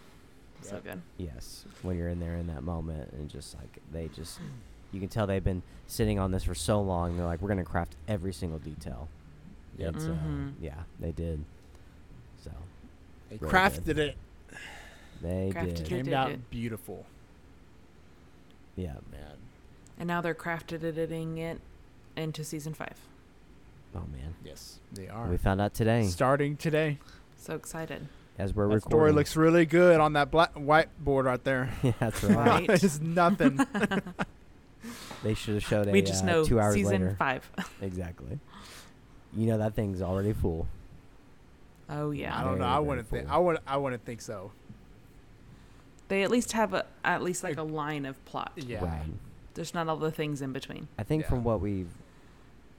so good. Yes, when you're in there in that moment and just like they just, you can tell they've been sitting on this for so long. They're like, we're gonna craft every single detail. Yep. It's, uh, Mhm. yeah, they did. So They Really crafted it. they Crafted did. it. Came out it. beautiful. Yeah. Man. And now they're crafted editing it into season five. Oh man, Yes, they are. we found out today Starting today. So excited. as we're that story recording. looks really good on that black whiteboard right there. yeah, that's right. Right. it's nothing. They should have showed it. we just uh, know two hours season later. five. Exactly. You know that thing's already full. Oh yeah. I don't know. I very wouldn't think. full. I would. I wouldn't think so. They at least have a at least like a line of plot. Yeah. Right. There's not all the things in between. I think Yeah. from what we've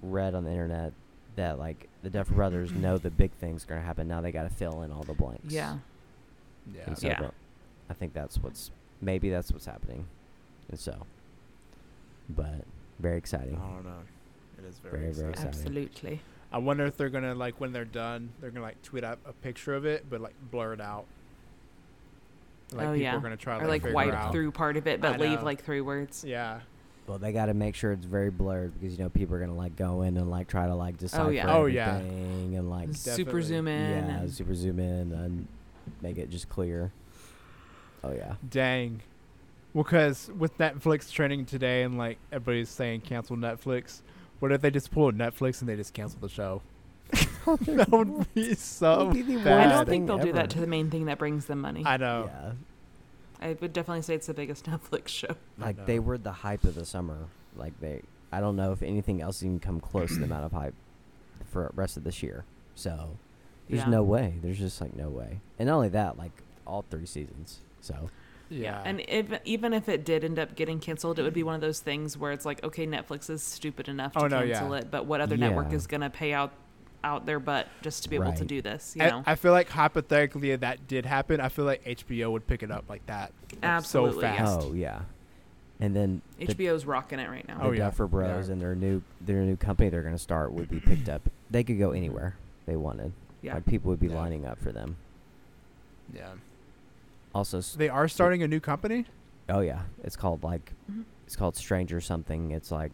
read on the internet, that like the Duffer Brothers know the big things are gonna happen. Now they got to fill in all the blanks. Yeah. Yeah. So Yeah. I think that's what's maybe that's what's happening, and so. But very exciting. I don't know. It is very. Very, very exciting. exciting. Absolutely. I wonder if they're gonna like when they're done, they're gonna like tweet out a picture of it, but like blur it out. Like Oh, people yeah. are gonna try to Or like figure wipe out. through part of it, I but leave know. like three words. Yeah. Well, they got to make sure it's very blurred because you know people are gonna like go in and like try to like oh, decipher yeah. Oh, yeah. everything and like Super zoom in. yeah, super zoom in and make it just clear. Oh yeah. Dang. Well, because with Netflix trending today and like everybody's saying cancel Netflix, what if they just pull Netflix and they just cancel the show? that would be so be bad. I don't think they'll do that to the main thing that brings them money. I know. Yeah. I would definitely say it's the biggest Netflix show. Like they were the hype of the summer. Like they, I don't know if anything else even come close to the amount of hype for rest of this year. So there's Yeah. no way. There's just like no way. And not only that, like all three seasons. So Yeah. And if, even if it did end up getting canceled, it would be one of those things where it's like, okay, Netflix is stupid enough to Oh, no, cancel yeah. it, but what other network is going to pay out out their butt just to be able to do this? You I, know, I feel like hypothetically if that did happen, I feel like HBO would pick it up like that. like, Absolutely, So fast. oh yeah. And then the, HBO's rocking it right now. Oh, the Oh, yeah. Duffer Bros are. and their new their new company they're gonna start would be picked up. They could go anywhere they wanted. yeah, Like people would be Yeah. lining up for them. Yeah. Also, They are starting a new company? oh yeah, it's called like Mhm. it's called Stranger something. It's like,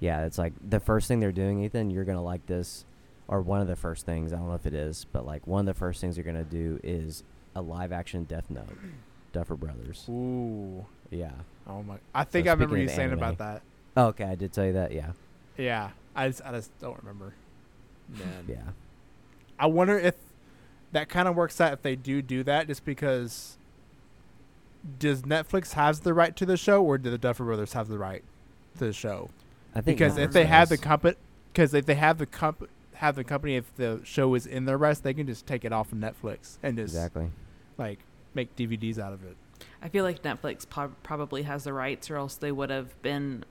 yeah, it's like the first thing they're doing, Ethan. You're gonna like this, or one of the first things. I don't know if it is, but like one of the first things they're gonna do is a live action Death Note, Duffer Brothers. Ooh. Yeah. Oh my. I think So I remember speaking you saying anime- about that. Oh, okay, I did tell you that. Yeah. Yeah. I just, I just don't remember. Man. Yeah. I wonder if that kind of works out if they do do that just because does Netflix has the right to the show or do the Duffer Brothers have the right to the show? I think Because Netflix if they have the company because if they have the comp have the company if the show is in their rights, they can just take it off of Netflix and just exactly. like make DVDs out of it. I feel like Netflix po- probably has the rights, or else they would have been,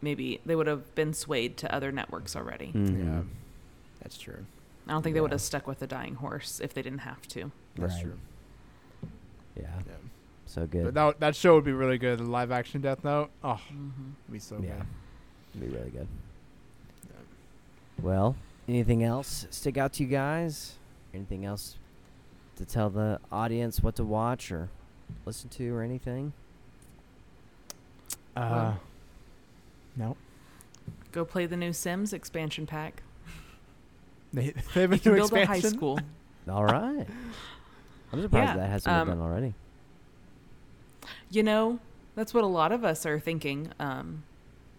maybe they would have been swayed to other networks already. Mhm. Yeah. That's true. I don't think they would have stuck with the dying horse if they didn't have to. That's Right. true. Yeah. Yeah. So good. But that that show would be really good. The live action Death Note. Oh, Mm-hmm. it'd be so yeah. good. It'd be really good. Yeah. Well, anything else stick out to you guys? Anything else to tell the audience what to watch or listen to or anything? Uh, Well. no. Go play the new Sims expansion pack. They, they have a You can new build a high school. All right. I'm surprised Yeah, that hasn't um, been done already. You know, that's what a lot of us are thinking. Um,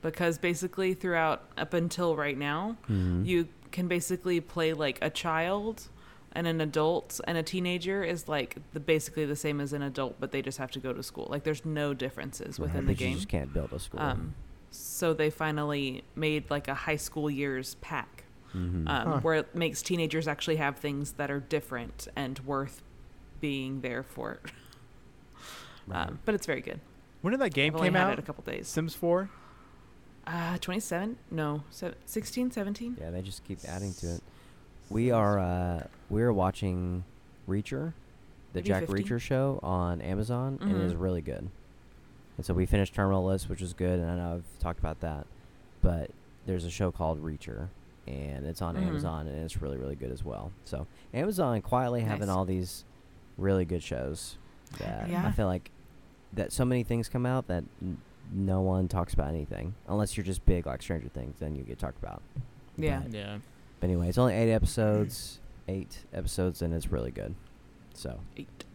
because basically, throughout up until right now, Mhm. you can basically play like a child and an adult and a teenager is like the basically the same as an adult, but they just have to go to school. Like there's no differences Right, within but the You game. just can't build a school. Um, so they finally made like a high school years pack Mhm. um, Huh. where it makes teenagers actually have things that are different and worth being there for. Right. Um, but it's very good. When did that game I've only came had out? it a couple days. Sims 4? Uh, 27? No, se- 16, 17? yeah, they just keep adding to it. We are uh, we're watching Reacher, the Maybe Jack 50? Reacher show on Amazon, and it is Mhm. really good. And so we finished Terminal List, which was good, and I know I've talked about that. But there's a show called Reacher, and it's on Mhm. Amazon, and it's really really good as well. So Amazon quietly having all these really good shows that I feel like that so many things come out that n- no one talks about anything unless you're just big like Stranger Things, then you get talked about. Yeah. But- Yeah. but anyway, it's only eight episodes, eight episodes, and it's really good. So Eight.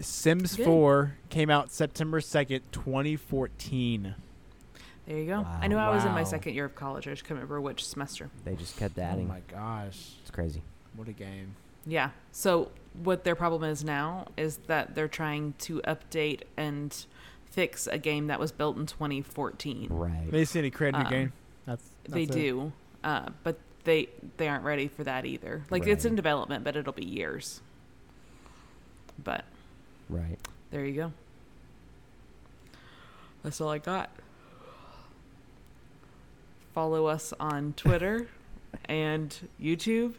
Sims Good. 4 came out September 2nd, 2014. There you go. Wow. I knew I was in my second year of college. I just couldn't remember which semester. they just kept Oh adding. my gosh. it's crazy. What a game. Yeah. So what their problem is now is that they're trying to update and fix a game that was built in 2014. Right. They see any create a new Um, game. That's, they it. do, uh, but they they aren't ready for that either. Like it's in development, but it'll be years. But Right. there you go. That's all I got. Follow us on Twitter and YouTube.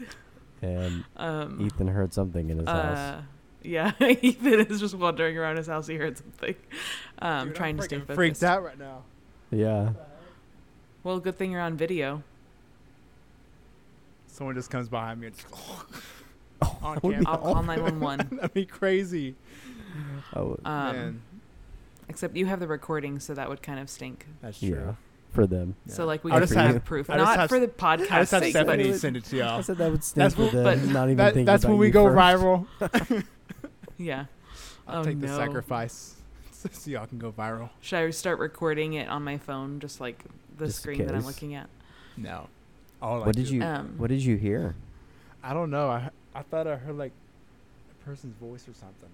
And Um, Ethan heard something in his house. uh, yeah, Ethan is just wandering around his house. He heard something. Um, Dude, trying I'm to stay focused. freaked out right now. Yeah. Well, good thing you're on video. Someone just comes behind me and just on that would be camera. I'll call 911. That'd be crazy. Oh, Um, Man, except you have the recording, so that would kind of stink. that's yeah. True. For them. Yeah. So like we I'll just have have- proof, I'll just not have- for the I podcast just have sake, Stephanie but- send it to I y'all. I said that would stink That's for what- them. but not even That, thinking that's when we go first. viral. yeah. I'll Oh, take the sacrifice so y'all can go viral. Should I start recording it on my phone, just like the Just in screen that I'm looking at? No. All I What did do- you Um, What did you hear? I don't know. I I thought I heard like a person's voice or something.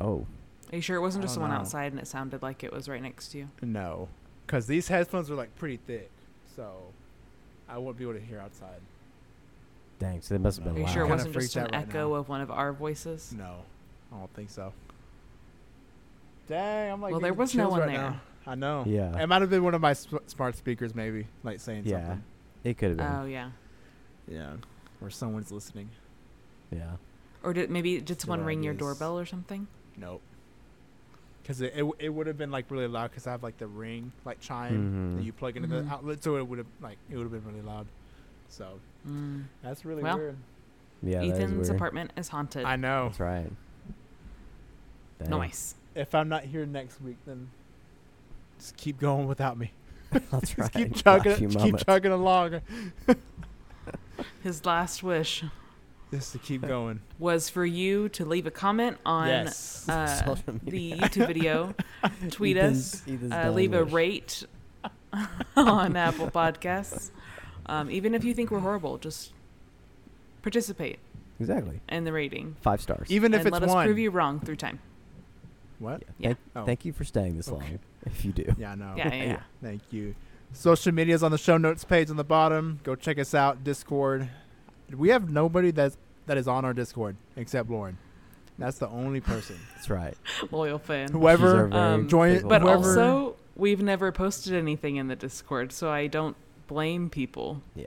Oh, Are you sure it wasn't just someone know. outside and it sounded like it was right next to you? No, because these headphones are like pretty thick, so I won't be able to hear outside. dang! So they must have been Are you loud. sure it Kinda wasn't just an out right echo now. of one of our voices? No, I don't think so. Dang, I'm like. Well, there getting was no chills one right there. now. I know. Yeah. It might have been one of my sp- smart speakers, maybe, like saying Yeah. something. It could have been. Oh yeah. Yeah. Or someone's listening. yeah. Or did maybe did someone Good ring your ideas. doorbell or something? Nope. Because it, it, it would have been like really loud because I have like the ring like chime that Mhm. you plug into Mhm. the outlet, so it would have like it would have been really loud. So Mm. that's really Well, weird. Yeah. Ethan's weird. apartment is haunted. I know. That's right. Dang. Nice. If I'm not here next week, then just keep going without me. That's Just right. keep chugging, few keep chugging along. His last wish Just to keep going. was for you to leave a comment on yes. uh, the. YouTube video, tweet Ethan's- us, Ethan's uh, dying leave a rate on Apple Podcasts. Um, even if you think we're horrible, just participate Exactly. in the rating. Five stars. Even if and it's let us one. prove you wrong through time. what? Yeah. Yeah. Thank, Oh. thank you for staying this Okay. long. If you do. Yeah, I know. Yeah, yeah, yeah. Thank you. Social media is on the show notes page on the bottom. Go check us out. Discord. We have nobody that's that is on our Discord except Lauren. That's the only person. That's right. Loyal fan. Whoever very Um, join- faithful But Whoever- follower. also, we've never posted anything in the Discord, so I don't blame people. Yeah.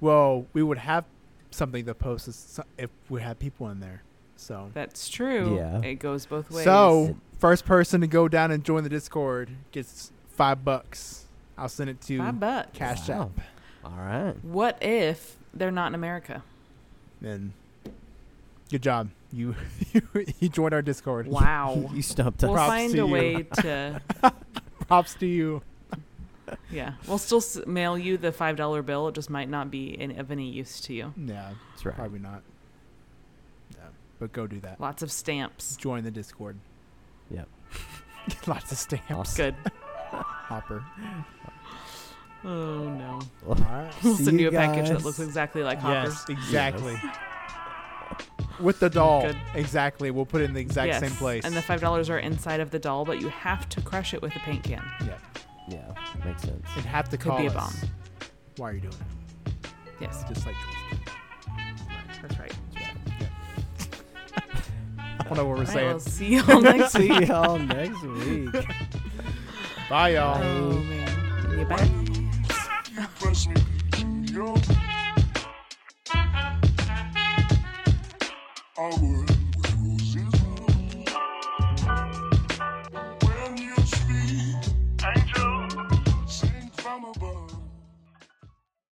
Well, we would have something to post if- if we had people in there. So, That's true. Yeah. It goes both ways. so first person to go down and join the Discord gets five bucks. I'll send it to five bucks. Cash Wow. App. All right. What if they're not in America? And good job. You you joined our Discord. Wow. You stumped us. we'll us. Props find to a you. way to. Props to you. Yeah, we'll still s- mail you the five dollar bill. It just might not be in, of any use to you. Yeah, That's right. probably not. Yeah, but go do that. Lots of stamps. Join the Discord. Yep. Lots of stamps. Awesome. Good. Hopper. Oh no. Well, All right. We'll See send you you a package that looks exactly like Hopper's. Yes, exactly. With the doll. Good. Exactly. We'll put it in the exact Yes, same place. And the five dollars are inside of the doll, but you have to crush it with a paint can. yeah. yeah. Makes sense. And have to Could call be a bomb. Why are you doing it? Yes, Just like Jules that's right. I don't know what we're All right, saying. we'll see y'all next See week. y'all next week. Bye, y'all. Oh man. You back? You press me, yo. I would.